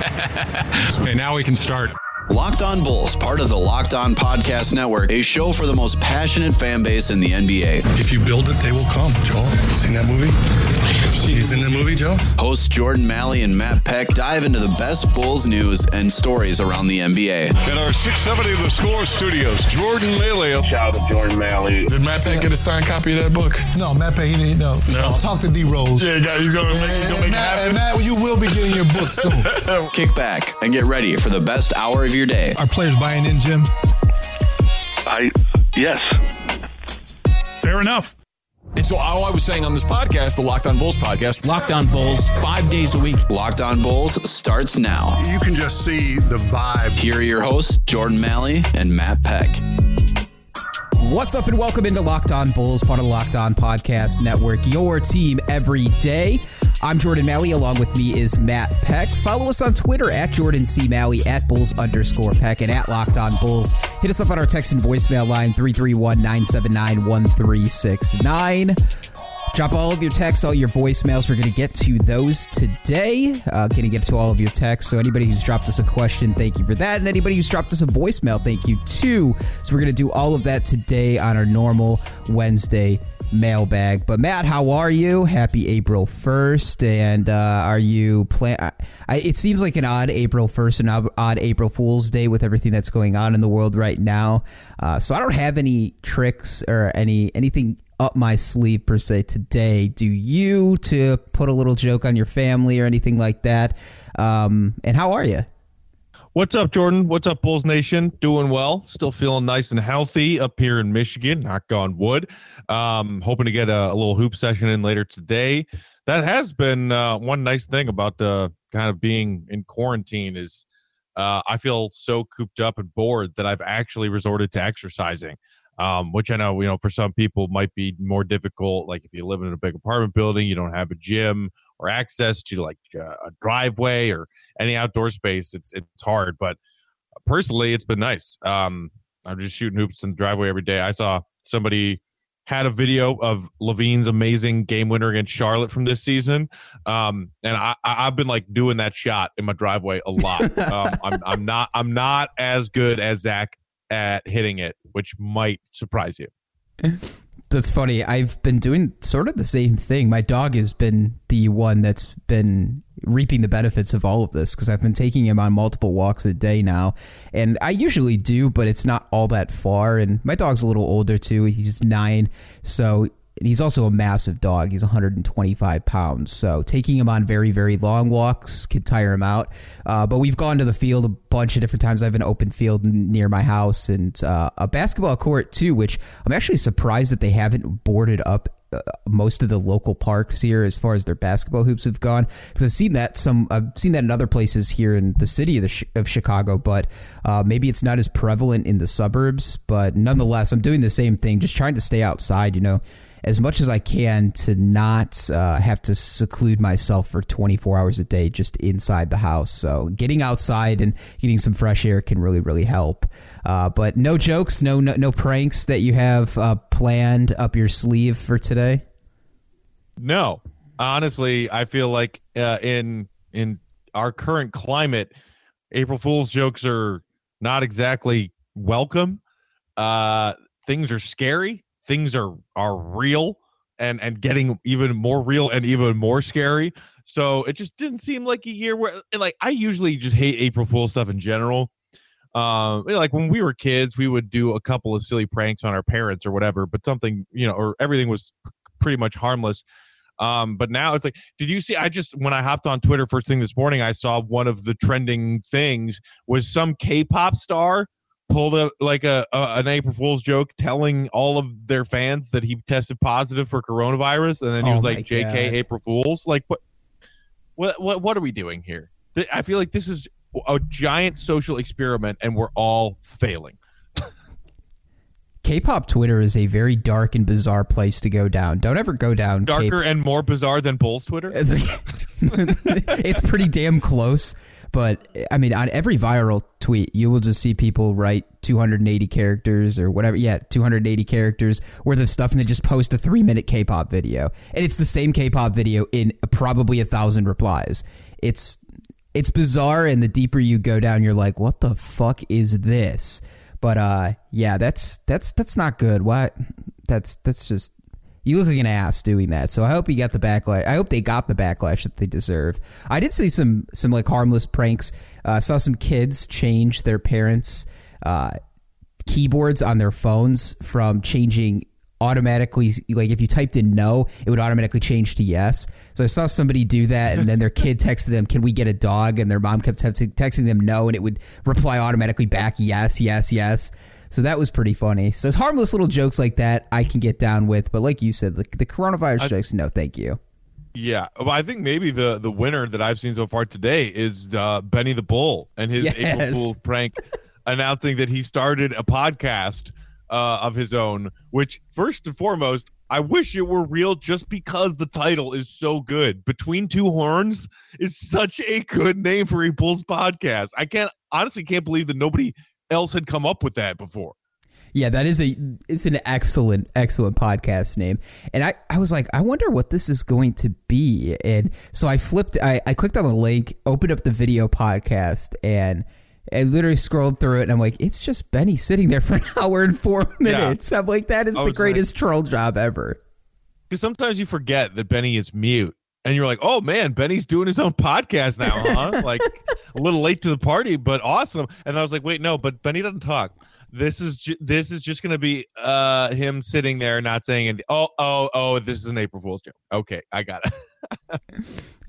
okay, now we can start. Locked On Bulls, part of the Locked On Podcast Network, a show for the most passionate fan base in the NBA. If you build it, they will come. Joel, seen that movie? He's in the movie, Joe? Hosts Jordan Malley and Matt Peck dive into the best Bulls news and stories around the NBA. In our 670 The Score studios, Jordan Malley. Shout out to Jordan Malley. Did Matt Peck get a signed copy of that book? No, Matt Peck, he didn't. No. No. Talk to D Rose. Yeah, he's going to make, he's gonna make it Matt, happen. and Matt, you will be getting your book soon. Kick back and get ready for the best hour of your day. Are players buying in, Jim? I yes. Fair enough. And so all I was saying on this podcast, the Locked On Bulls podcast, Locked on Bulls, five days a week. Locked On Bulls starts now. You can just see the vibe. Here are your hosts, Jordan Malley and Matt Peck. What's up and welcome into Locked On Bulls, part of the Locked On Podcast Network, your team every day. I'm Jordan Malley. Along with me is Matt Peck. Follow us on Twitter at Jordan C. Malley, at Bulls underscore Peck, and at Locked On Bulls. Hit us up on our text and voicemail line 331 979 1369. Drop all of your texts, all your voicemails. We're going to get to those today. Uh, going to get to all of your texts. So anybody who's dropped us a question, thank you for that. And anybody who's dropped us a voicemail, thank you too. So we're going to do all of that today on our normal Wednesday mailbag. But Matt, how are you? Happy April 1st. And uh, are you plan? I, it seems like an odd April 1st and odd- odd April Fool's Day with everything that's going on in the world right now. Uh, so I don't have any tricks or any anything up my sleeve per se today. Do you to put a little joke on your family or anything like that? Um, and how are you? What's up, Jordan? What's up, Bulls Nation? Doing well. Still feeling nice and healthy up here in Michigan. Knock on wood. Um, hoping to get a, a little hoop session in later today. That has been uh, one nice thing about the kind of being in quarantine is uh, I feel so cooped up and bored that I've actually resorted to exercising. Um, which I know, you know, for some people might be more difficult. Like if you live in a big apartment building, you don't have a gym or access to like uh, a driveway or any outdoor space. It's it's hard, but personally, it's been nice. Um, I'm just shooting hoops in the driveway every day. I saw somebody had a video of LaVine's amazing game winner against Charlotte from this season, um, and I, I- I've been like doing that shot in my driveway a lot. um, I'm I'm not I'm not as good as Zach at hitting it, which might surprise you. That's funny. I've been doing sort of the same thing. My dog has been the one that's been reaping the benefits of all of this because I've been taking him on multiple walks a day now. And I usually do, but it's not all that far. And my dog's a little older too. He's nine. So and he's also a massive dog. He's 125 pounds. So taking him on very, very long walks could tire him out. Uh, but we've gone to the field a bunch of different times. I have an open field near my house and uh, a basketball court too, which I'm actually surprised that they haven't boarded up uh, most of the local parks here as far as their basketball hoops have gone because I've seen that some I've seen that in other places here in the city of, the, of Chicago but uh, maybe it's not as prevalent in the suburbs but nonetheless I'm doing the same thing just trying to stay outside you know as much as I can to not uh, have to seclude myself for 24 hours a day just inside the house. So getting outside and getting some fresh air can really, really help. Uh, but no jokes, no, no no pranks that you have uh, planned up your sleeve for today. No, honestly, I feel like uh, in in our current climate, April Fool's jokes are not exactly welcome. Uh, things are scary. Things are are real and and getting even more real and even more scary. So it just didn't seem like a year where like I usually just hate April Fool stuff in general. Um, know, like when we were kids, we would do a couple of silly pranks on our parents or whatever, but something you know, or everything was pretty much harmless. Um, but now it's like, did you see? I just when I hopped on Twitter first thing this morning, I saw one of the trending things was some K-pop star pulled a like a, a an April Fool's joke, telling all of their fans that he tested positive for coronavirus, and then he Oh was like, "JK, God. April Fools." Like, what, what, what, what are we doing here? I feel like this is a giant social experiment, and we're all failing. K-pop Twitter is a very dark and bizarre place to go down. Don't ever go down. K- Darker and more bizarre than Bulls Twitter. it's pretty damn close. But I mean, on every viral tweet, you will just see people write 280 characters or whatever. Yeah, 280 characters worth of stuff, and they just post a three minute K-pop video, and it's the same K-pop video in probably a thousand replies. It's it's bizarre, and the deeper you go down, you're like, what the fuck is this? But uh, yeah, that's that's that's not good. What? That's that's just you look like an ass doing that. So I hope you got the backlash. I hope they got the backlash that they deserve. I did see some some like harmless pranks. Uh, saw some kids change their parents' uh, keyboards on their phones from changing automatically like if you typed in no it would automatically change to yes so i saw somebody do that and then their kid texted them can we get a dog and their mom kept texting them no and it would reply automatically back yes yes yes so that was pretty funny so harmless little jokes like that i can get down with but like you said the, the coronavirus jokes no thank you Yeah, well, I think maybe the the winner that I've seen so far today is uh, Benny the Bull and his Yes. April Fool prank, announcing that he started a podcast uh, of his own. Which, first and foremost, I wish it were real, just because the title is so good. Between Two Horns is such a good name for a Bulls podcast. I can't honestly can't believe that nobody else had come up with that before. Yeah, that is a it's an excellent excellent podcast name. And I I was like, I wonder what this is going to be. And so I flipped I I clicked on the link, opened up the video podcast and I literally scrolled through it and I'm like, it's just Benny sitting there for an hour and 4 minutes. I'm like that is the greatest troll job ever. Because sometimes you forget that Benny is mute. And you're like, oh man, Benny's doing his own podcast now, huh? like a little late to the party, but awesome. And I was like, wait, no, but Benny doesn't talk. This is ju- this is just gonna be uh him sitting there not saying anything. Oh oh oh, this is an April Fool's joke. Okay, I got it.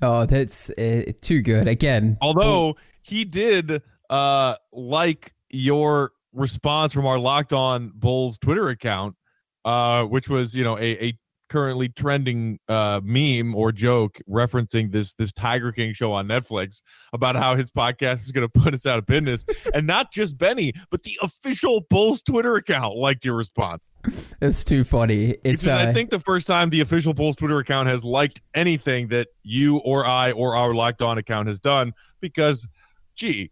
Oh, that's uh, too good. Again, Although he did uh like your response from our Locked On Bulls Twitter account, uh, which was you know a, a currently trending uh meme or joke referencing this this Tiger King show on Netflix about how his podcast is going to put us out of business, and not just Benny, but the official Bulls Twitter account liked your response. it's too funny. It's is, I uh, think, the first time the official Bulls Twitter account has liked anything that you or I or our Locked On account has done because, gee,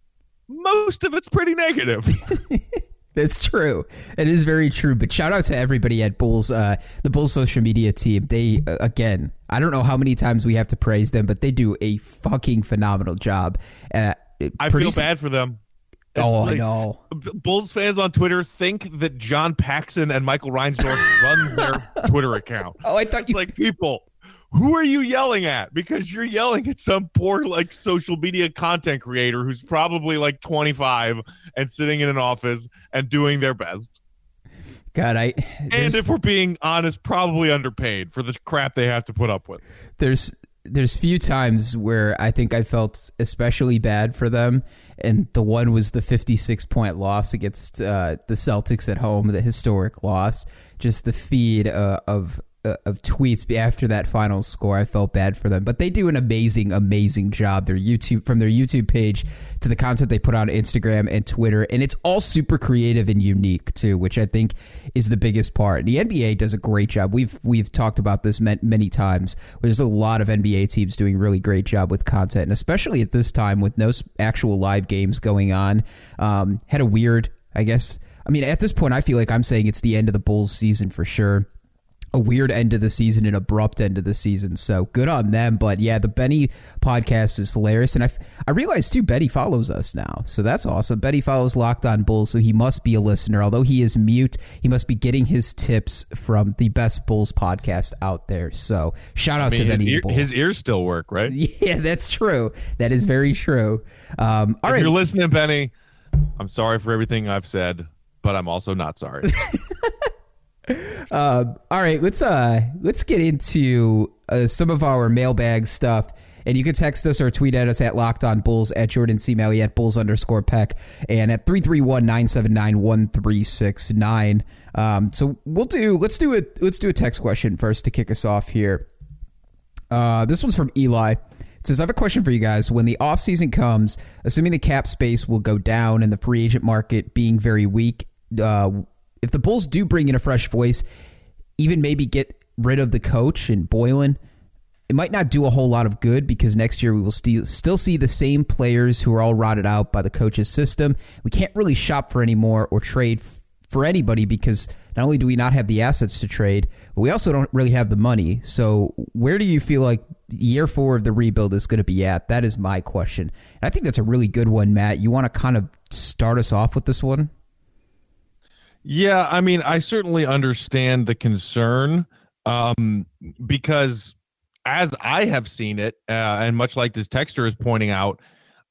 most of it's pretty negative. That's true. It is very true. But shout out to everybody at Bulls, uh, the Bulls social media team. They uh, again, I don't know how many times we have to praise them, but they do a fucking phenomenal job. Uh, I feel bad for them. It's Oh, I like- know. Bulls fans on Twitter think that John Paxson and Michael Reinsdorf run their Twitter account. Oh, I thought It's you. like people. Who are you yelling at? Because you're yelling at some poor like social media content creator who's probably like 25 and sitting in an office and doing their best. God, I. And if we're being honest, probably underpaid for the crap they have to put up with. there's there's few times where I think I felt especially bad for them, and the one was the 56 point loss against uh, the Celtics at home, the historic loss. Just the feed uh, of uh, of tweets after that final score, I felt bad for them. But they do an amazing, amazing job. Their YouTube from their YouTube page to the content they put on Instagram and Twitter, and it's all super creative and unique too, which I think is the biggest part. The NBA does a great job. We've we've talked about this many times. There's a lot of NBA teams doing really great job with content, and especially at this time with no actual live games going on. Um, had a weird, I guess. I mean, at this point, I feel like I'm saying it's the end of the Bulls season for sure a weird end of the season, an abrupt end of the season. So good on them. But yeah, the Benny podcast is hilarious, and I I realized too Betty follows us now, so that's awesome. Betty follows Locked On Bulls, so he must be a listener. Although he is mute, he must be getting his tips from the best Bulls podcast out there. So shout out I to mean, his, Benny. ear- his ears still work, right? yeah, that's true. That is very true. Um, all if right, you're listening, Benny, I'm sorry for everything I've said, but I'm also not sorry. Uh, all right, let's uh let's get into uh, some of our mailbag stuff. And you can text us or tweet at us at Locked On Bulls, at Jordan C. Malley, at Bulls underscore Peck, and at 331-979-1369. Um, so we'll do let's do a let's do a text question first to kick us off here. Uh, this one's from Eli. It says, I have a question for you guys. When the offseason comes, assuming the cap space will go down and the free agent market being very weak, uh, if the Bulls do bring in a fresh voice, even maybe get rid of the coach and Boylen, it might not do a whole lot of good because next year we will still still see the same players who are all rotted out by the coach's system. We can't really shop for any more or trade for anybody because not only do we not have the assets to trade, but we also don't really have the money. So where do you feel like year four of the rebuild is going to be at? That is my question. And I think that's a really good one, Matt. You want to kind of start us off with this one? Yeah, I mean, I certainly understand the concern um, because as I have seen it, uh, and much like this texter is pointing out,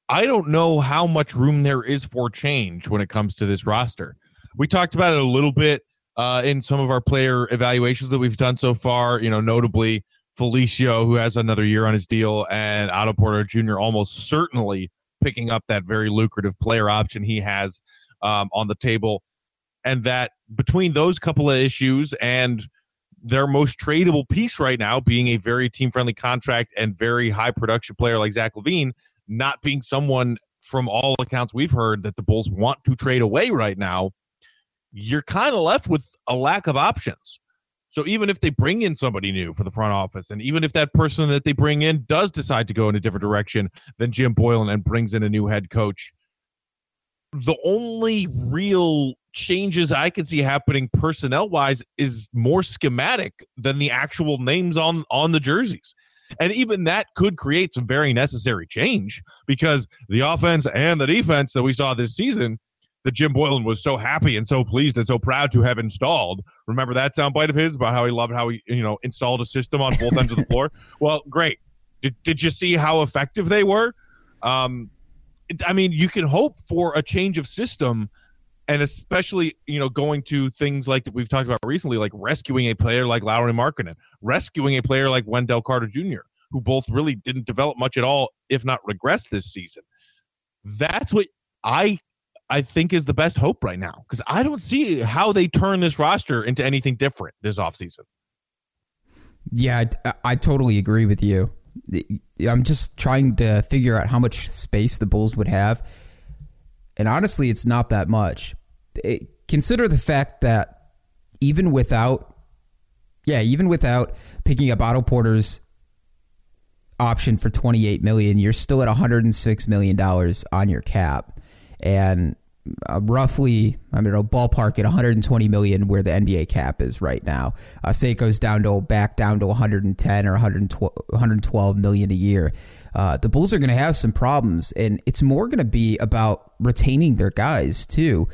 I don't know how much room there is for change when it comes to this roster. We talked about it a little bit uh, in some of our player evaluations that we've done so far, you know, notably Felicio, who has another year on his deal, and Otto Porter Jr. almost certainly picking up that very lucrative player option he has um, on the table and that between those couple of issues and their most tradable piece right now being a very team friendly contract and very high production player like Zach LaVine, not being someone from all accounts we've heard that the Bulls want to trade away right now, you're kind of left with a lack of options. So even if they bring in somebody new for the front office, and even if that person that they bring in does decide to go in a different direction than Jim Boylen and brings in a new head coach, the only real changes I can see happening personnel wise is more schematic than the actual names on on the jerseys. And even that could create some very necessary change because the offense and the defense that we saw this season, that Jim Boylen was so happy and so pleased and so proud to have installed. Remember that soundbite of his about how he loved how he, you know, installed a system on both ends of the floor? Well, great. Did, did you see how effective they were? Um, I mean, you can hope for a change of system and especially you know going to things like we've talked about recently, like rescuing a player like Lauri Markkanen, rescuing a player like Wendell Carter Jr., who both really didn't develop much at all, if not regress this season. That's what I I think is the best hope right now because I don't see how they turn this roster into anything different this offseason. Yeah, I, I totally agree with you. I'm just trying to figure out how much space the Bulls would have. And honestly, it's not that much consider the fact that even without, yeah, even without picking up Otto Porter's option for 28 million, you're still at 106 million dollars on your cap, and uh, roughly, I don't know, ballpark at 120 million where the NBA cap is right now. Uh, Seiko's down to back down to 110 or 112, 112 million a year. Uh, the Bulls are going to have some problems, and it's more going to be about retaining their guys too.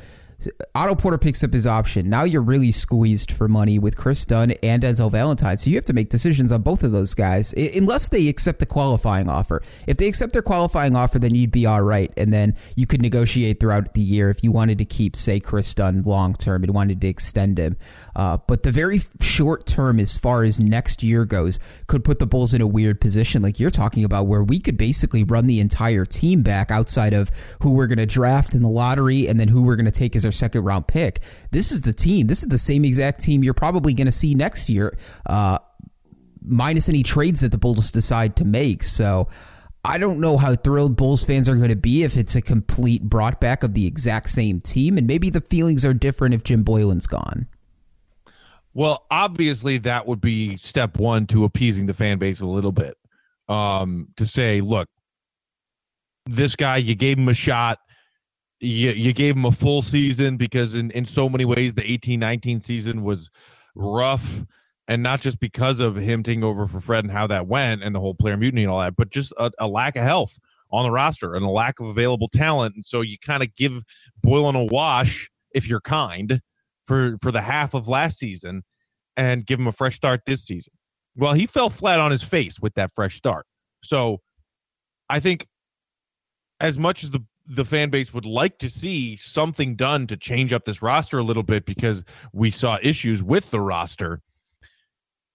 Otto Porter picks up his option. Now you're really squeezed for money with Kris Dunn and Denzel Valentine. So you have to make decisions on both of those guys, unless they accept the qualifying offer. If they accept their qualifying offer, then you'd be all right. And then you could negotiate throughout the year if you wanted to keep, say, Kris Dunn long term and wanted to extend him. Uh, but the very short term, as far as next year goes, could put the Bulls in a weird position, like you're talking about, where we could basically run the entire team back outside of who we're going to draft in the lottery and then who we're going to take as our second round pick. This is the team. This is the same exact team you're probably going to see next year, uh, minus any trades that the Bulls decide to make. So. I don't know how thrilled Bulls fans are going to be if it's a complete brought back of the exact same team, and maybe the feelings are different if Jim Boylen's gone. Well, obviously, that would be step one to appeasing the fan base a little bit. Um, to say, look, this guy, you gave him a shot. You, you gave him a full season because, in, in so many ways, the 18 19 season was rough. And not just because of him taking over for Fred and how that went and the whole player mutiny and all that, but just a, a lack of health on the roster and a lack of available talent. And so you kind of give Boylen a wash if you're kind for for the half of last season and give him a fresh start this season. Well, he fell flat on his face with that fresh start. So I think as much as the the fan base would like to see something done to change up this roster a little bit because we saw issues with the roster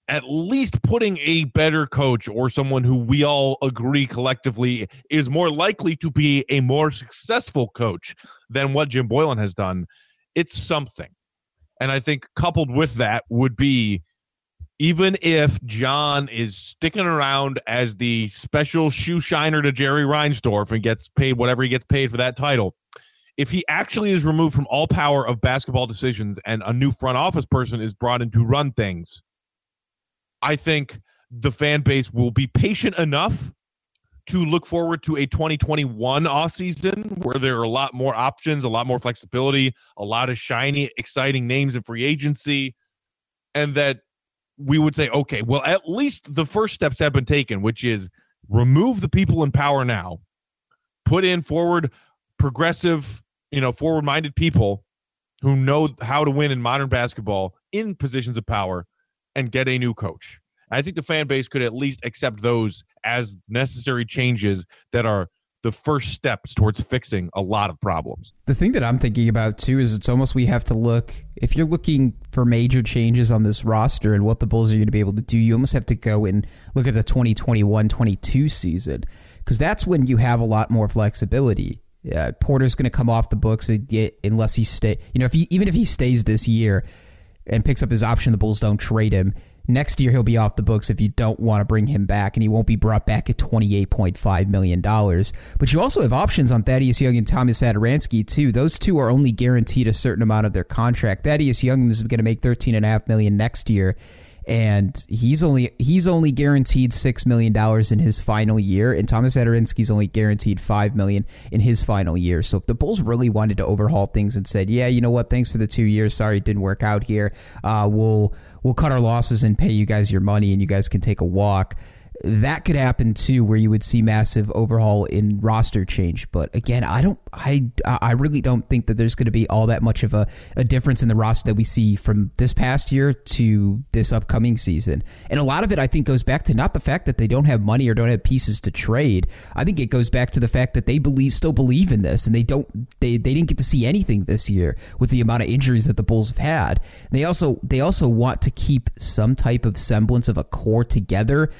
at least putting a better coach or someone who we all agree collectively is more likely to be a more successful coach than what Jim Boylen has done it's something and I think coupled with that would be even if John is sticking around as the special shoe shiner to Jerry Reinsdorf and gets paid whatever he gets paid for that title, if he actually is removed from all power of basketball decisions and a new front office person is brought in to run things, I think the fan base will be patient enough to look forward to a 2021 off season where there are a lot more options, a lot more flexibility, a lot of shiny, exciting names in free agency, and that we would say, okay, well, at least the first steps have been taken, which is remove the people in power now, put in forward progressive, you know, forward minded people who know how to win in modern basketball in positions of power and get a new coach. I think the fan base could at least accept those as necessary changes that are the first steps towards fixing a lot of problems. The thing that I'm thinking about too is it's almost we have to look if you're looking for major changes on this roster and what the Bulls are going to be able to do, you almost have to go and look at the 2021-22 season because that's when you have a lot more flexibility. Yeah, Porter's going to come off the books unless he stay. You know, if he even if he stays this year and picks up his option, the Bulls don't trade him. Next year he'll be off the books if you don't want to bring him back, and he won't be brought back at twenty eight point five million dollars. But you also have options on Thaddeus Young and Thomas Satoransky too. Those two are only guaranteed a certain amount of their contract. Thaddeus Young is going to make 13.5 million next year, and he's only he's only guaranteed six million dollars in his final year, and Thomas Satoransky's only guaranteed five million in his final year. So if the Bulls really wanted to overhaul things and said, yeah, you know what, thanks for the two years, sorry it didn't work out here, uh, we'll we'll cut our losses and pay you guys your money, and you guys can take a walk that could happen too, where you would see massive overhaul in roster change. But again, I don't, I, I really don't think that there's going to be all that much of a, a difference in the roster that we see from this past year to this upcoming season. And a lot of it, I think, goes back to not the fact that they don't have money or don't have pieces to trade. I think it goes back to the fact that they believe, still believe in this, and they don't, they, they didn't get to see anything this year with the amount of injuries that the Bulls have had. They also, they also want to keep some type of semblance of a core together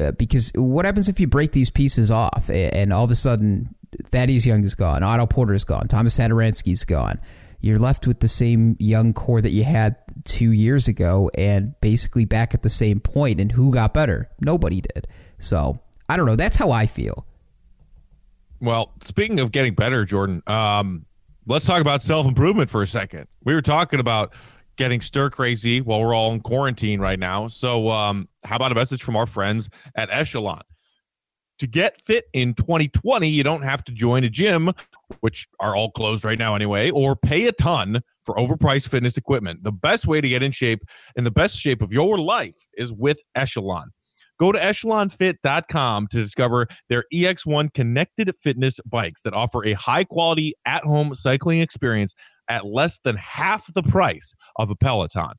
uh, because what happens if you break these pieces off and all of a sudden Thaddeus Young is gone, Otto Porter is gone, Thomas Satoransky is gone. You're left with the same young core that you had two years ago and basically back at the same point. And who got better? Nobody did. So I don't know. That's how I feel. Well, speaking of getting better, Jordan, um, let's talk about self improvement for a second. We were talking about getting stir crazy while we're all in quarantine right now. So, um, how about a message from our friends at Echelon? To get fit in 2020, you don't have to join a gym, which are all closed right now anyway, or pay a ton for overpriced fitness equipment. The best way to get in shape and the best shape of your life is with Echelon. Go to echelonfit.com to discover their EX1 connected fitness bikes that offer a high quality at home cycling experience at less than half the price of a Peloton.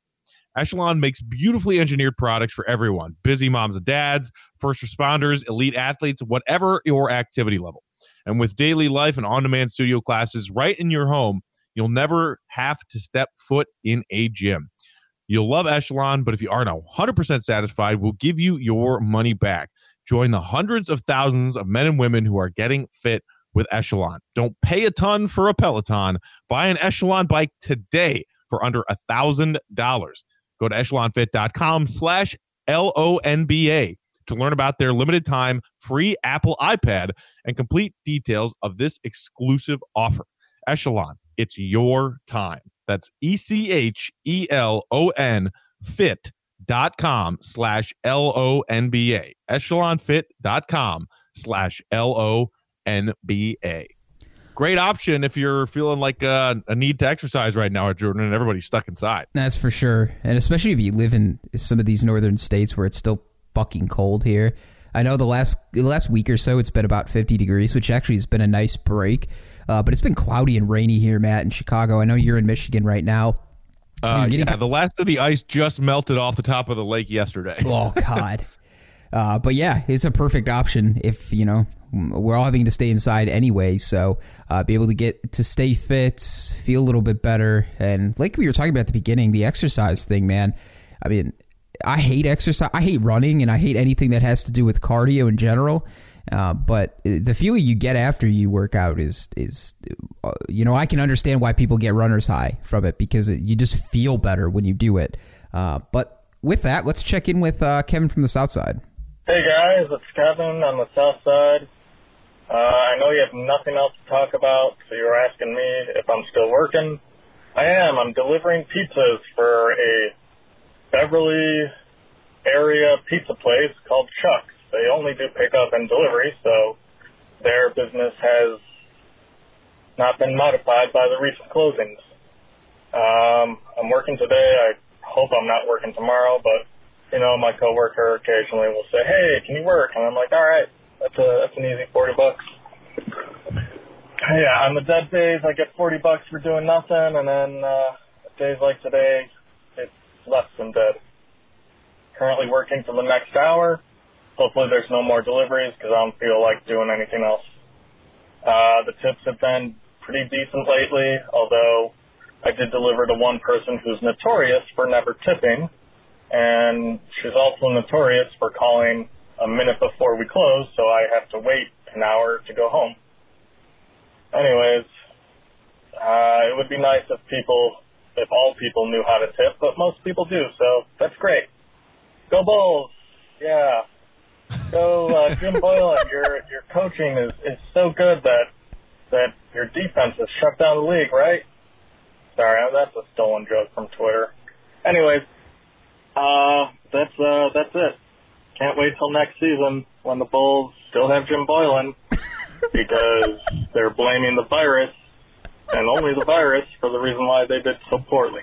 Echelon makes beautifully engineered products for everyone busy moms and dads, first responders, elite athletes, whatever your activity level. And with daily life and on demand studio classes right in your home, you'll never have to step foot in a gym. You'll love Echelon, but if you aren't 100% satisfied, we'll give you your money back. Join the hundreds of thousands of men and women who are getting fit with Echelon. Don't pay a ton for a Peloton. Buy an Echelon bike today for under a thousand dollars. Go to echelonfit.com slash L-O-N-B-A to learn about their limited time free Apple iPad and complete details of this exclusive offer. Echelon, it's your time. That's E C H E L O N fit.com slash L O N B A. Echelonfit.com slash L O N B A. Great option if you're feeling like a, a need to exercise right now, at Jordan, and everybody's stuck inside. That's for sure. And especially if you live in some of these northern states where it's still fucking cold here. I know the last the last week or so it's been about 50 degrees, which actually has been a nice break. Uh, but it's been cloudy and rainy here, Matt, in Chicago. I know you're in Michigan right now. Uh, yeah, the last of the ice just melted off the top of the lake yesterday. Oh God. uh, but yeah, it's a perfect option if you know we're all having to stay inside anyway. So uh, be able to get to stay fit, feel a little bit better, and like we were talking about at the beginning, the exercise thing, man. I mean, I hate exercise. I hate running, and I hate anything that has to do with cardio in general. Uh, but the feeling you get after you work out is is uh, you know I can understand why people get runner's high from it because it, you just feel better when you do it. Uh, but with that, let's check in with uh, Kevin from the South Side. Hey guys, it's Kevin on the South Side. Uh, I know you have nothing else to talk about, so you're asking me if I'm still working. I am. I'm delivering pizzas for a Beverly area pizza place called Chuck's. They only do pickup and delivery, so their business has not been modified by the recent closings. Um, I'm working today. I hope I'm not working tomorrow, but you know, my coworker occasionally will say, "Hey, can you work?" And I'm like, "All right, that's a that's an easy forty bucks." Yeah, on the dead days, I get forty bucks for doing nothing, and then uh, days like today, it's less than dead. Currently working for the next hour. Hopefully, there's no more deliveries because I don't feel like doing anything else. Uh, the tips have been pretty decent lately, although I did deliver to one person who's notorious for never tipping, and she's also notorious for calling a minute before we close, so I have to wait an hour to go home. Anyways, uh, it would be nice if people, if all people knew how to tip, but most people do, so that's great. Go Bulls! Yeah. Go uh, Jim Boylen. Your your coaching is, is so good that that your defense has shut down the league, right? Sorry, that's a stolen joke from Twitter. Anyways, uh, that's uh, that's it. Can't wait till next season when the Bulls still have Jim Boylen because they're blaming the virus and only the virus for the reason why they did so poorly.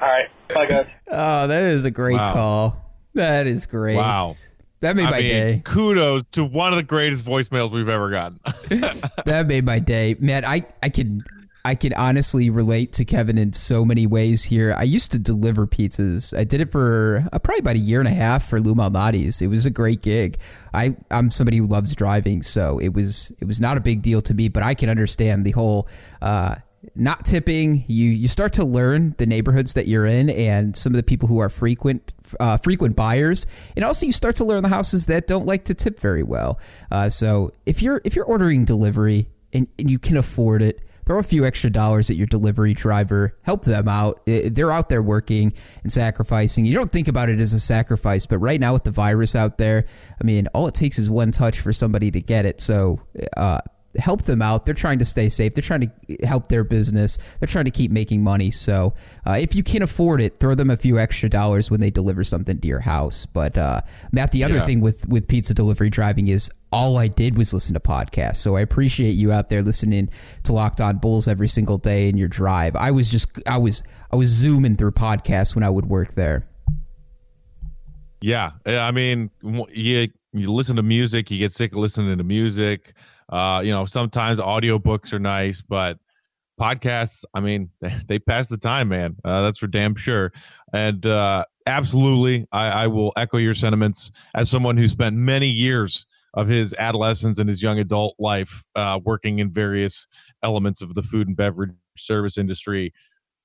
All right, bye guys. Oh, that is a great Wow. call. That is great. Wow. That made I my mean, day. kudos to one of the greatest voicemails we've ever gotten. That made my day. Man, I I can I can honestly relate to Kevin in so many ways here. I used to deliver pizzas. I did it for uh, probably about a year and a half for Lou Malnati's. It was a great gig. I I'm somebody who loves driving, so it was it was not a big deal to me, but I can understand the whole uh not tipping you you start to learn the neighborhoods that you're in and some of the people who are frequent uh, frequent buyers and also you start to learn the houses that don't like to tip very well uh, so if you're if you're ordering delivery and, and you can afford it throw a few extra dollars at your delivery driver help them out. They're out there working and sacrificing. You don't think about it as a sacrifice but right now with the virus out there i mean all it takes is one touch for somebody to get it. So uh, help them out. They're trying to stay safe. They're trying to help their business. They're trying to keep making money. So uh, if you can afford it, throw them a few extra dollars when they deliver something to your house. But uh, Matt, the other Yeah. thing with with pizza delivery driving is all I did was listen to podcasts. So I appreciate you out there listening to Locked On Bulls every single day in your drive. I was just I was I was zooming through podcasts when I would work there. Yeah, yeah, I mean, you you listen to music, you get sick of listening to music. Uh, you know, sometimes audiobooks are nice, but podcasts, I mean, they pass the time, man. Uh, that's for damn sure. And uh, absolutely, I, I will echo your sentiments as someone who spent many years of his adolescence and his young adult life uh, working in various elements of the food and beverage service industry.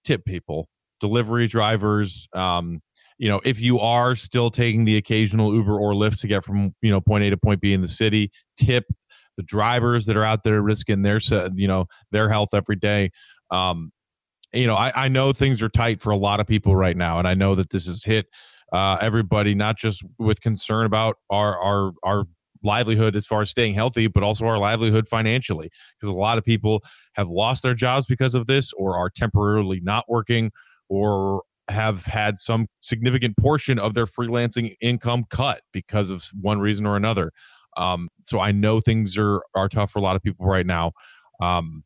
Tip people, delivery drivers. Um, you know, if you are still taking the occasional Uber or Lyft to get from you know point A to point B in the city, tip the drivers that are out there risking their you know their health every day. Um, you know, I, I know things are tight for a lot of people right now, and I know that this has hit uh, everybody not just with concern about our our our livelihood as far as staying healthy, but also our livelihood financially, because a lot of people have lost their jobs because of this, or are temporarily not working, or have had some significant portion of their freelancing income cut because of one reason or another. Um, so I know things are are tough for a lot of people right now. Um,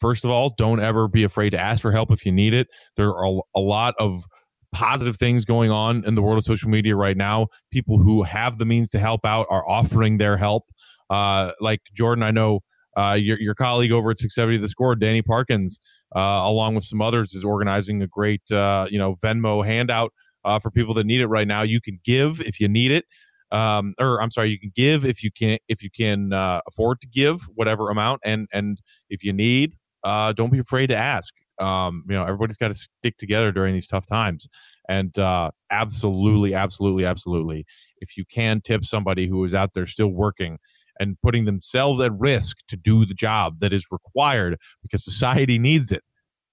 first of all, don't ever be afraid to ask for help if you need it. There are a- lot of positive things going on in the world of social media right now. People who have the means to help out are offering their help. Uh, like Jordan, I know uh, your your colleague over at 670 The Score, Danny Parkins, uh, along with some others, is organizing a great uh, you know Venmo handout uh, for people that need it right now. You can give if you need it, um, or I'm sorry, you can give if you can if you can uh, afford to give whatever amount, and and if you need, uh, don't be afraid to ask. Um, you know, everybody's got to stick together during these tough times, and uh, absolutely, absolutely, absolutely, if you can tip somebody who is out there still working and putting themselves at risk to do the job that is required because society needs it.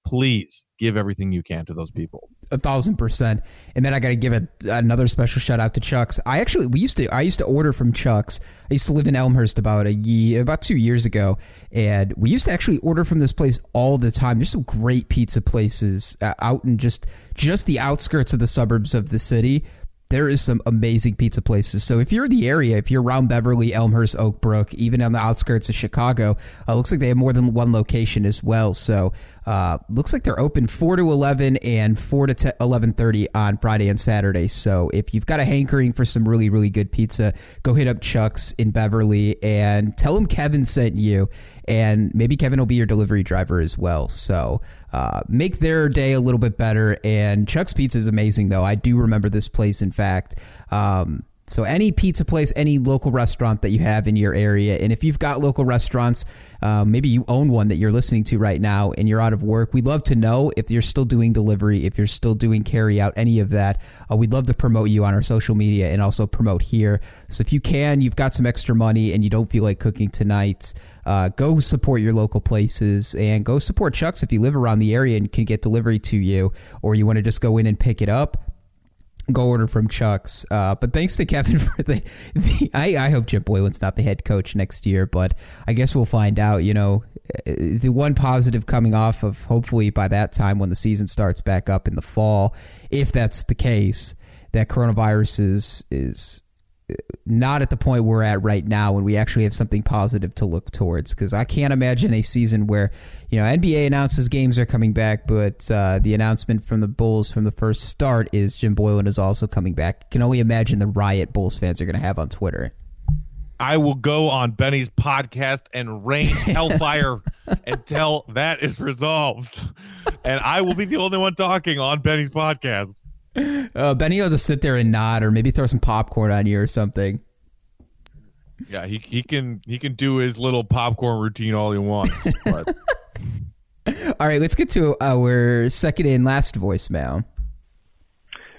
Please give everything you can to those people. a thousand percent. And then I got to give a, another special shout out to Chuck's. I actually we used to I used to order from Chuck's. I used to live in Elmhurst about a year, about two years ago, and we used to actually order from this place all the time. There's some great pizza places uh, out in just just the outskirts of the suburbs of the city. There is some amazing pizza places. So if you're in the area, if you're around Beverly, Elmhurst, Oak Brook, even on the outskirts of Chicago, uh, looks like they have more than one location as well. So Uh, looks like they're open 4 to 11 and 4 to 10, 11.30 on Friday and Saturday. So if you've got a hankering for some really, really good pizza, go hit up Chuck's in Beverly and tell him Kevin sent you. And maybe Kevin will be your delivery driver as well. So uh, make their day a little bit better. And Chuck's Pizza is amazing, though. I do remember this place, in fact. Um, so any pizza place, any local restaurant that you have in your area, and if you've got local restaurants, uh, maybe you own one that you're listening to right now and you're out of work, we'd love to know if you're still doing delivery, if you're still doing carry out, any of that. Uh, we'd love to promote you on our social media and also promote here. So if you can, you've got some extra money and you don't feel like cooking tonight, uh, go support your local places and go support Chuck's if you live around the area and can get delivery to you, or you want to just go in and pick it up go order from Chuck's. Uh, but thanks to Kevin for the. the I, I hope Jim Boylen's not the head coach next year, but I guess we'll find out. You know, uh, the one positive coming off of hopefully by that time when the season starts back up in the fall, if that's the case, that coronavirus is is not at the point we're at right now when we actually have something positive to look towards because I can't imagine a season where you know NBA announces games are coming back but uh, the announcement from the Bulls from the first start is Jim Boylen is also coming back can only imagine the riot Bulls fans are going to have on Twitter I will go on Benny's podcast and rain hellfire until that is resolved. And I will be the only one talking on Benny's podcast. Uh, Benny will just sit there and nod, or maybe throw some popcorn on you or something. Yeah, he he can he can do his little popcorn routine all he wants. But. all right, let's get to our second and last voicemail.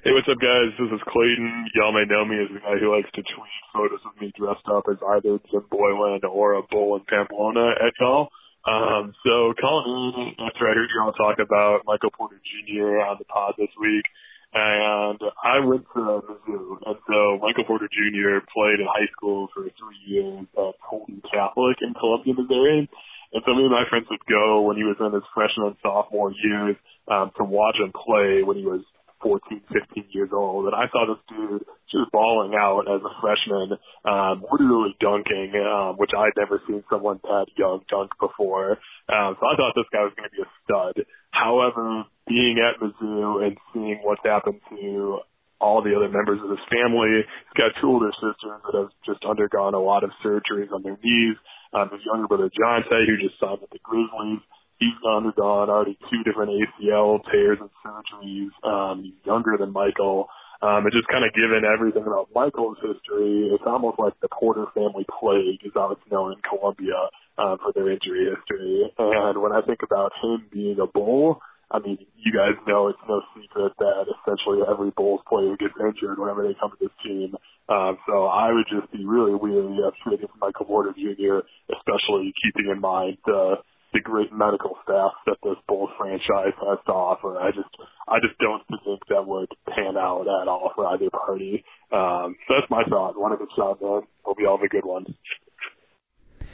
Hey, what's up, guys? This is Clayton. Y'all may know me as the guy who likes to tweet photos of me dressed up as either Jim Boylen or a bull in Pamplona at y'all. Um, so calling in after I heard y'all talk about Michael Porter Jr. on the pod this week. And I went to Mizzou, and so Michael Porter Jr. played in high school for three years at Tolton Catholic in Columbia, Missouri. And so me and my friends would go when he was in his freshman and sophomore years um, to watch him play when he was 14, 15 years old. And I saw this dude just balling out as a freshman, um, literally dunking, um, which I'd never seen someone that young dunk before. Um, so I thought this guy was going to be a stud. However, being at Mizzou and seeing what's happened to all the other members of his family, he's got two older sisters that have just undergone a lot of surgeries on their knees. Um, his younger brother Jontay, who just signed with the Grizzlies, he's undergone already two different ACL tears and surgeries. Um, he's younger than Michael. Um, and just kind of given everything about Michael's history, it's almost like the Porter family plague is how it's known in Columbia um, for their injury history. And when I think about him being a Bull, I mean, you guys know it's no secret that essentially every Bulls player gets injured whenever they come to this team. Um, so I would just be really weary of trading for Michael Porter Jr., especially keeping in mind the the great medical staff that this Bulls franchise has to offer. I just, I just don't think that would pan out at all for either party. Um, so that's my thought. One of a shot, man. Hope you all have a good one.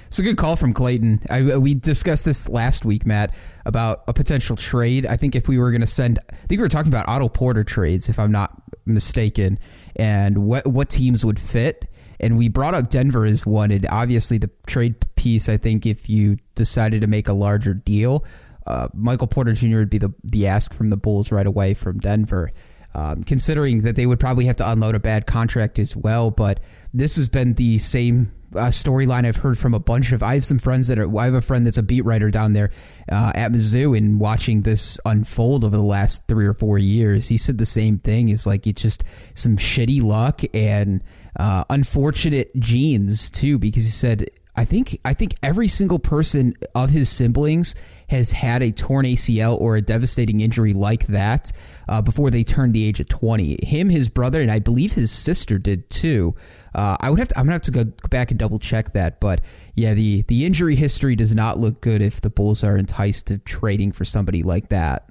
It's a good call from Clayton. I, we discussed this last week, Matt, about a potential trade. I think if we were going to send, I think we were talking about Otto Porter trades, if I'm not mistaken, and what what teams would fit. And we brought up Denver as one, and obviously the trade piece. I think if you decided to make a larger deal, uh, Michael Porter Jr. would be the the ask from the Bulls right away from Denver. Um, considering that they would probably have to unload a bad contract as well, but this has been the same uh, storyline I've heard from a bunch of. I have some friends that are. I have a friend that's a beat writer down there uh, at Mizzou, and watching this unfold over the last three or four years, he said the same thing. Is like it's just some shitty luck and uh, unfortunate genes too, because he said I think I think every single person of his siblings has had a torn ACL or a devastating injury like that uh, before they turned the age of 20. Him, his brother, and I believe his sister did too. Uh, I would have to. I'm gonna have to go back and double check that. But yeah, the the injury history does not look good if the Bulls are enticed to trading for somebody like that.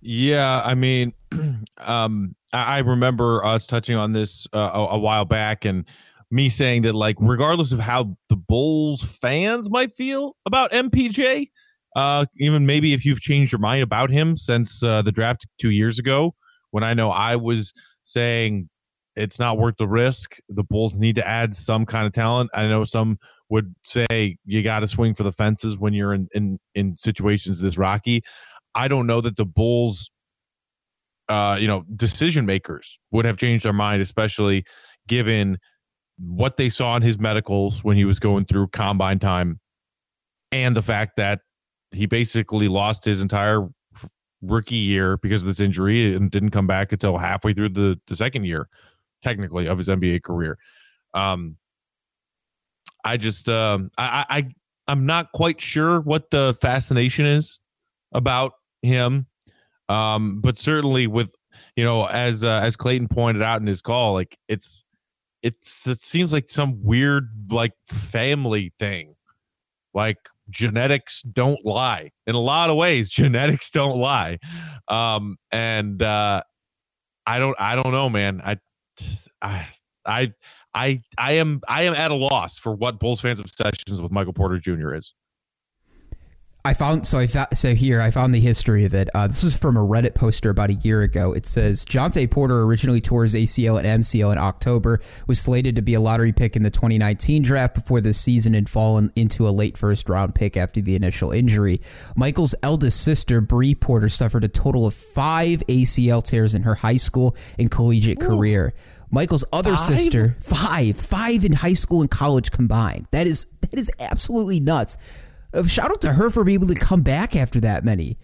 Yeah, I mean, um, I remember us touching on this uh, a, a while back, and me saying that like regardless of how the Bulls fans might feel about MPJ, uh, even maybe if you've changed your mind about him since uh, the draft two years ago, when I know I was saying it's not worth the risk. The Bulls need to add some kind of talent. I know some would say you got to swing for the fences when you're in, in in situations this rocky. I don't know that the Bulls, uh, you know, decision makers would have changed their mind, especially given what they saw in his medicals when he was going through combine time, and the fact that he basically lost his entire rookie year because of this injury and didn't come back until halfway through the, the second year, technically, of his NBA career. Um, I just um, I, I I'm not quite sure what the fascination is about him. Um, but certainly with you know, as uh, as Clayton pointed out in his call, like it's it's it seems like some weird like family thing. Like genetics don't lie. In a lot of ways, genetics don't lie. Um, and uh I don't I don't know, man. I I I I I am I am at a loss for what Bulls fans' obsessions with Michael Porter Jr. is. I found so I found so here I found the history of it. Uh, this is from a Reddit poster about a year ago. It says Jontay Porter originally tore his ACL and MCL in October, was slated to be a lottery pick in the 2019 draft before the season had fallen into a late first round pick after the initial injury. Michael's eldest sister Bri Porter suffered a total of five ACL tears in her high school and collegiate Ooh. career. Michael's other five? sister, five, five in high school and college combined. That is that is absolutely nuts. Uh, shout out to her for being able to come back after that many.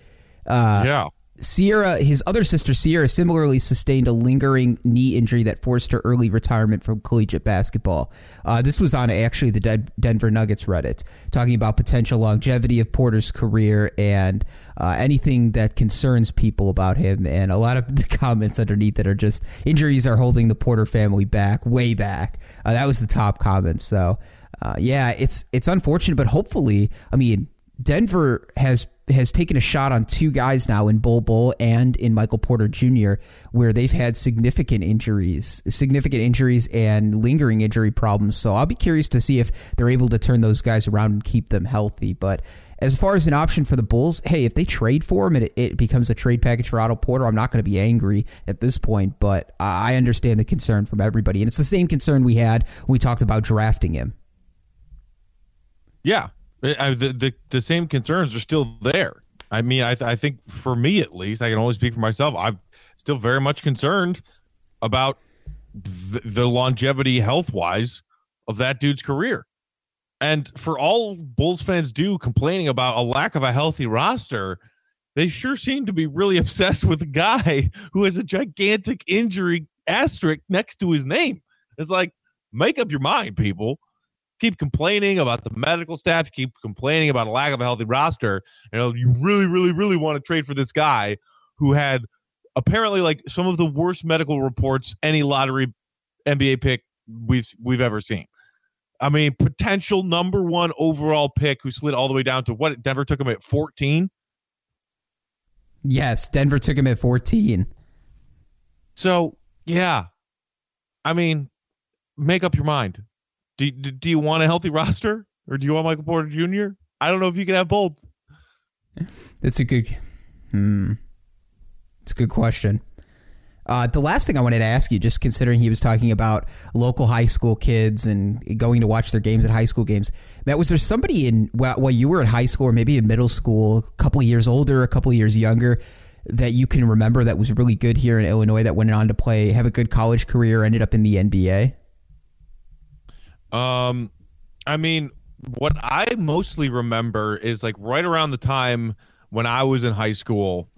Uh, yeah. Cierra, his other sister Cierra, similarly sustained a lingering knee injury that forced her early retirement from collegiate basketball. Uh, this was on actually the De- Denver Nuggets Reddit, talking about potential longevity of Porter's career and uh, anything that concerns people about him. And a lot of the comments underneath that are just injuries are holding the Porter family back, way back. Uh, that was the top comment. So uh, yeah, it's it's unfortunate, but hopefully, I mean, Denver has has taken a shot on two guys now in Bol Bol and in Michael Porter Jr., where they've had significant injuries, significant injuries and lingering injury problems. So I'll be curious to see if they're able to turn those guys around and keep them healthy. But as far as an option for the Bulls, hey, if they trade for him and it, it becomes a trade package for Otto Porter, I'm not going to be angry at this point. But I understand the concern from everybody, and it's the same concern we had when we talked about drafting him. Yeah, I, the, the the same concerns are still there. I mean, I I think for me at least, I can only speak for myself. I'm still very much concerned about th- the longevity, health wise, of that dude's career. And for all Bulls fans do complaining about a lack of a healthy roster, they sure seem to be really obsessed with a guy who has a gigantic injury asterisk next to his name. It's like, make up your mind, people keep complaining about the medical staff, you keep complaining about a lack of a healthy roster. You know, you really, really, really want to trade for this guy who had apparently like some of the worst medical reports any lottery NBA pick we've we've ever seen. I mean, potential number one overall pick who slid all the way down to what Denver took him at 14. Yes, Denver took him at 14. So, yeah. I mean, make up your mind. Do, do you want a healthy roster or do you want Michael Porter Jr.? I don't know if you can have both. That's a good. Hmm. It's a good question. Uh, the last thing I wanted to ask you, just considering he was talking about local high school kids and going to watch their games at high school games, Matt, was there somebody in while you were in high school or maybe in middle school, a couple years older, a couple years younger, that you can remember that was really good here in Illinois that went on to play, have a good college career, ended up in the NBA? Um, I mean, what I mostly remember is like right around the time when I was in high school,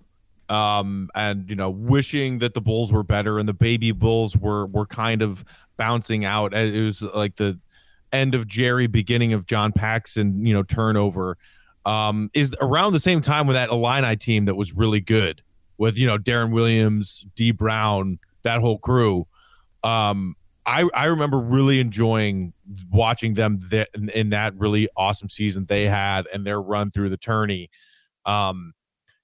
um, and you know, wishing that the Bulls were better and the baby Bulls were were kind of bouncing out. It was like the end of Jerry, beginning of John Paxson, you know, turnover. Um, is around the same time with that Illini team that was really good with you know Deron Williams, Dee Brown, that whole crew. Um, I I remember really enjoying watching them th- in, in, that really awesome season they had and their run through the tourney. Um,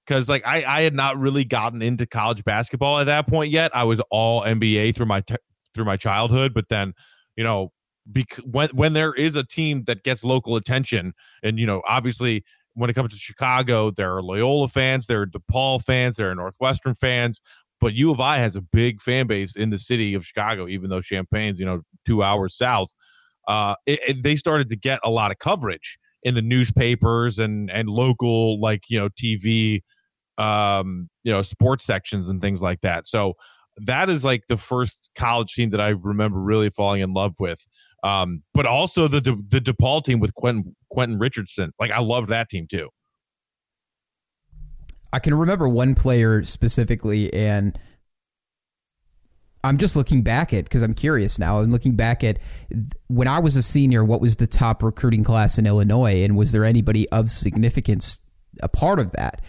because like I I had not really gotten into college basketball at that point yet. I was all NBA through my t- through my childhood, but then you know bec- when when there is a team that gets local attention, and you know obviously when it comes to Chicago, there are Loyola fans, there are DePaul fans, there are Northwestern fans but U of I has a big fan base in the city of Chicago, even though Champaign's, you know, two hours south. uh, it, it- they started to get a lot of coverage in the newspapers and and local like you know TV, um, you know sports sections and things like that. So that is like the first college team that I remember really falling in love with. Um, but also the the DePaul team with Quentin Quentin Richardson. Like I loved that team too. I can remember one player specifically, and I'm just looking back at because I'm curious now. I'm looking back at when I was a senior. What was the top recruiting class in Illinois, and was there anybody of significance a part of that?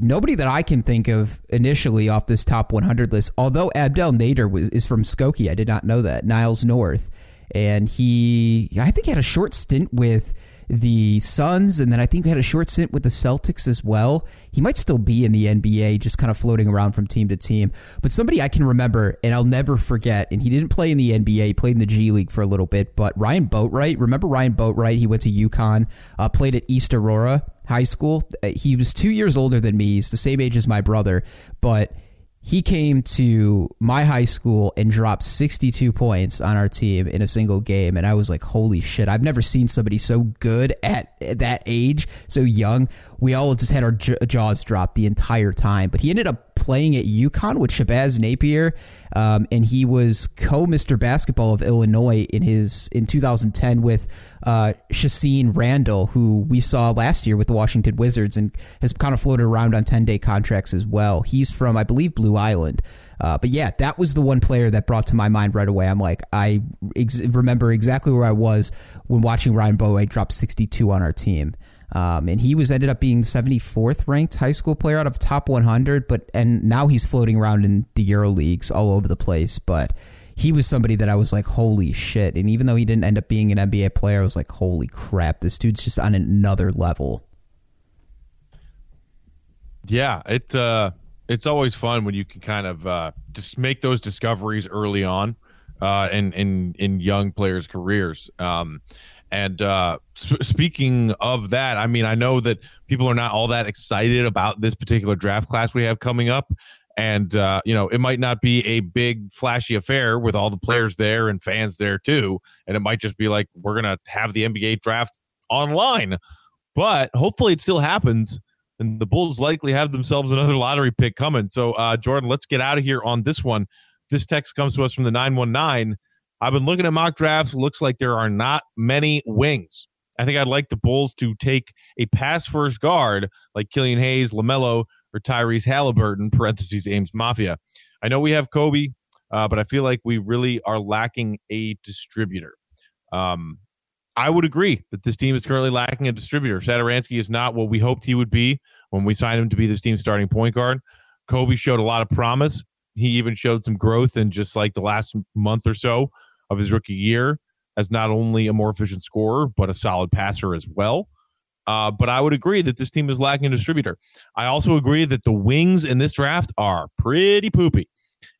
Nobody that I can think of initially off this top 100 list. Although Abdel Nader was, is from Skokie, I did not know that. Niles North, and he I think had a short stint with the Suns, and then I think he had a short stint with the Celtics as well. He might still be in the NBA, just kind of floating around from team to team. But somebody I can remember, and I'll never forget, and he didn't play in the NBA, he played in the G League for a little bit, but Ryan Boatright, remember Ryan Boatright? He went to UConn, uh, played at East Aurora High School. Uh, He was two years older than me, he's the same age as my brother, but he came to my high school and dropped 62 points on our team in a single game and i was like holy shit i've never seen somebody so good at, at that age so young we all just had our j- jaws dropped the entire time but he ended up playing at UConn with Shabazz Napier, um, and he was co Mr. Basketball of Illinois in his in 2010 with uh, Randall, who we saw last year with the Washington Wizards, and has kind of floated around on 10 day contracts as well. He's from, I believe, Blue Island. Uh, but yeah, that was the one player that brought to my mind right away. I'm like, I ex- remember exactly where I was when watching Ryan Bowie drop 62 on our team. Um, and he was ended up being 74th ranked high school player out of top 100. But and now he's floating around in the Euro leagues all over the place. But he was somebody that I was like, holy shit! And even though he didn't end up being an NBA player, I was like, holy crap, this dude's just on another level. Yeah, it uh, it's always fun when you can kind of uh, just make those discoveries early on uh, in in in young players' careers. Um, and uh, sp- speaking of that, I mean, I know that people are not all that excited about this particular draft class we have coming up. And, uh, you know, it might not be a big, flashy affair with all the players there and fans there too. And it might just be like, we're to have the NBA draft online. But hopefully it still happens. And the Bulls likely have themselves another lottery pick coming. So, uh, Jordan, let's get out of here on this one. This text comes to us from the 919. I've been looking at mock drafts. Looks like there are not many wings. I think I'd like the Bulls to take a pass first guard like Killian Hayes, LaMelo, or Tyrese Halliburton, parentheses Ames Mafia. I know we have Kobe, uh, but I feel like we really are lacking a distributor. Um, I would agree that this team is currently lacking a distributor. Satoransky is not what we hoped he would be when we signed him to be this team's starting point guard. Kobe showed a lot of promise. He even showed some growth in just like the last month or so of his rookie year as not only a more efficient scorer, but a solid passer as well. Uh, but I would agree that this team is lacking a distributor. I also agree that the wings in this draft are pretty poopy.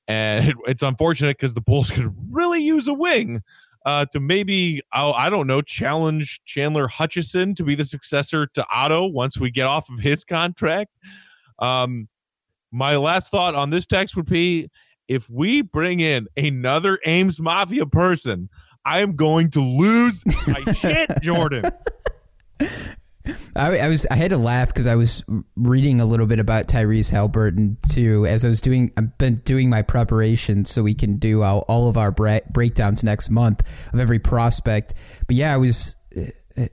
And it, it's unfortunate because the Bulls could really use a wing uh, to maybe, oh, I don't know, challenge Chandler Hutchison to be the successor to Otto once we get off of his contract. Um, my last thought on this text would be if we bring in another Ames Mafia person, I am going to lose my shit, Jordan. I, I was I had to laugh because I was reading a little bit about Tyrese Halliburton too as I was doing I've been doing my preparation so we can do all, all of our breakdowns next month of every prospect. But yeah, I was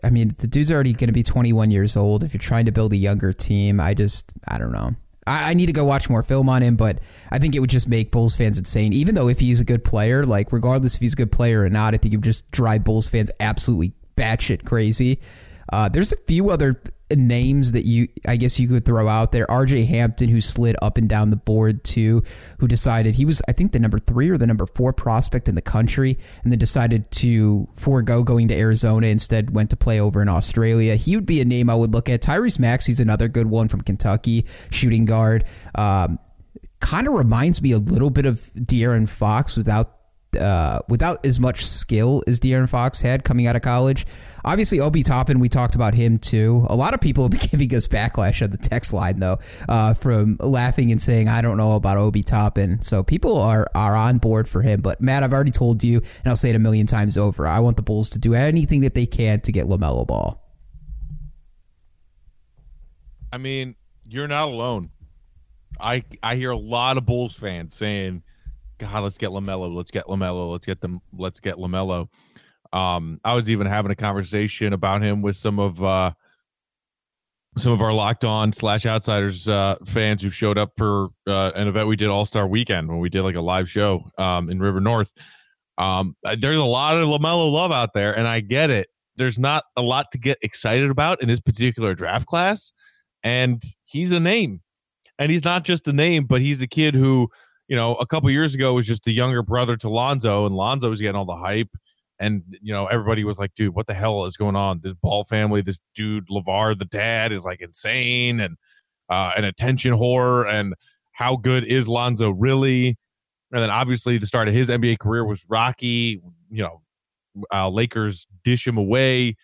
I mean the dude's already going to be 21 years old. If you're trying to build a younger team, I just I don't know. I, I need to go watch more film on him, but I think it would just make Bulls fans insane. Even though if he's a good player, like regardless if he's a good player or not, I think it would just drive Bulls fans absolutely batshit crazy. Uh, there's a few other names that you, I guess, you could throw out there. R.J. Hampton, who slid up and down the board too, who decided he was, I think, the number three or the number four prospect in the country, and then decided to forego going to Arizona. Instead, went to play over in Australia. He would be a name I would look at. Tyrese Maxey's another good one from Kentucky, shooting guard. Um, kind of reminds me a little bit of De'Aaron Fox without uh, without as much skill as De'Aaron Fox had coming out of college. Obviously, Obi Toppin, we talked about him too. A lot of people have been giving us backlash on the text line though, uh, from laughing and saying, "I don't know about Obi Toppin." So people are are on board for him. But Matt, I've already told you, and I'll say it a million times over. I want the Bulls to do anything that they can to get Lamelo Ball. I mean, you're not alone. I I hear a lot of Bulls fans saying, "God, let's get Lamelo. Let's get Lamelo. Let's get them. Let's get Lamelo." Um, I was even having a conversation about him with some of uh, some of our locked on slash outsiders uh, fans who showed up for uh, an event we did All Star Weekend when we did like a live show um, in River North. Um, there's a lot of Lamelo love out there, and I get it. There's not a lot to get excited about in this particular draft class, and he's a name and he's not just a name, but he's a kid who, you know, a couple years ago was just the younger brother to Lonzo, and Lonzo was getting all the hype. And you know, everybody was like, "Dude, what the hell is going on? This Ball family, this dude Lavar, the dad, is like insane and uh, an attention whore. And how good is Lonzo really? And then obviously the start of his NBA career was rocky. You know, uh, Lakers dish him away,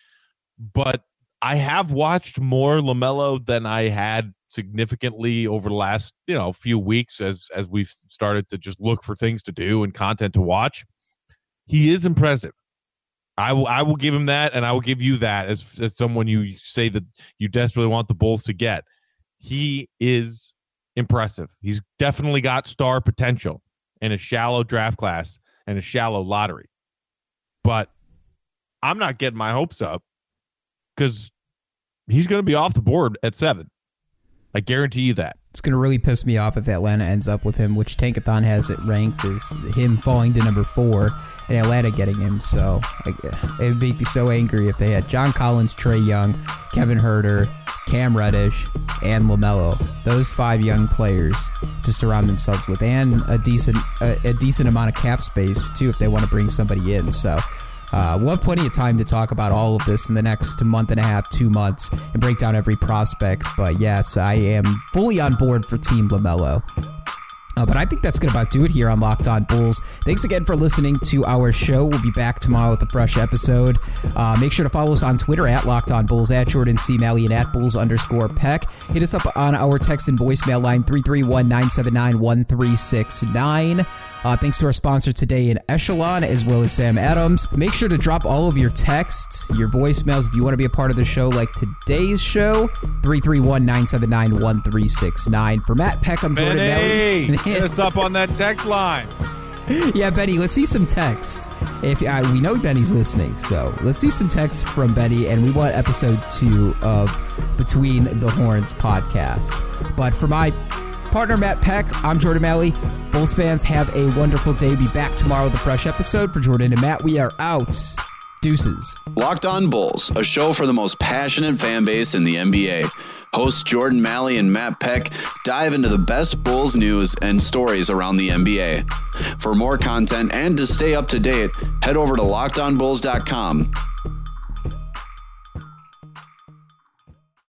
but I have watched more Lamelo than I had significantly over the last you know few weeks as as we've started to just look for things to do and content to watch. He is impressive. I will i will give him that and i will give you that as as someone you say that you desperately want the bulls to get. He is impressive. He's definitely got star potential in a shallow draft class and a shallow lottery. But i'm not getting my hopes up because he's going to be off the board at seven I guarantee you that. It's going to really piss me off if Atlanta ends up with him, which Tankathon has it ranked as him falling to number four and Atlanta getting him. So like, it would make me so angry if they had John Collins, Trae Young, Kevin Huerter, Cam Reddish, and LaMelo. Those five young players to surround themselves with, and a decent a, a decent amount of cap space too if they want to bring somebody in. So uh, we'll have plenty of time to talk about all of this in the next month and a half, two months, and break down every prospect. But yes, I am fully on board for Team LaMelo. Uh, but I think that's going to about do it here on Locked On Bulls. Thanks again for listening to our show. We'll be back tomorrow with a fresh episode. Uh, make sure to follow us on Twitter at Locked On Bulls, at Jordan C. Malley, and at Bulls underscore Peck. Hit us up on our text and voicemail line 331 979 1369. Uh, thanks to our sponsor today in Echelon, as well as Sam Adams. Make sure to drop all of your texts, your voicemails, if you want to be a part of the show, like today's show, 331 979 1369. For Matt Peck, I'm Jordan Benny, Malley. hit us up on that text line. yeah, Benny, let's see some text. If uh, we know Benny's listening, so let's see some text from Benny, and we want episode two of Between the Horns podcast. But for my partner Matt Peck, I'm Jordan Malley. Bulls fans, have a wonderful day. Be back tomorrow with a fresh episode. For Jordan and Matt, we are out. Deuces. Locked On Bulls, a show for the most passionate fan base in the NBA. Hosts Jordan Malley and Matt Peck dive into the best Bulls news and stories around the NBA. For more content and to stay up to date, head over to lockedonbulls.com.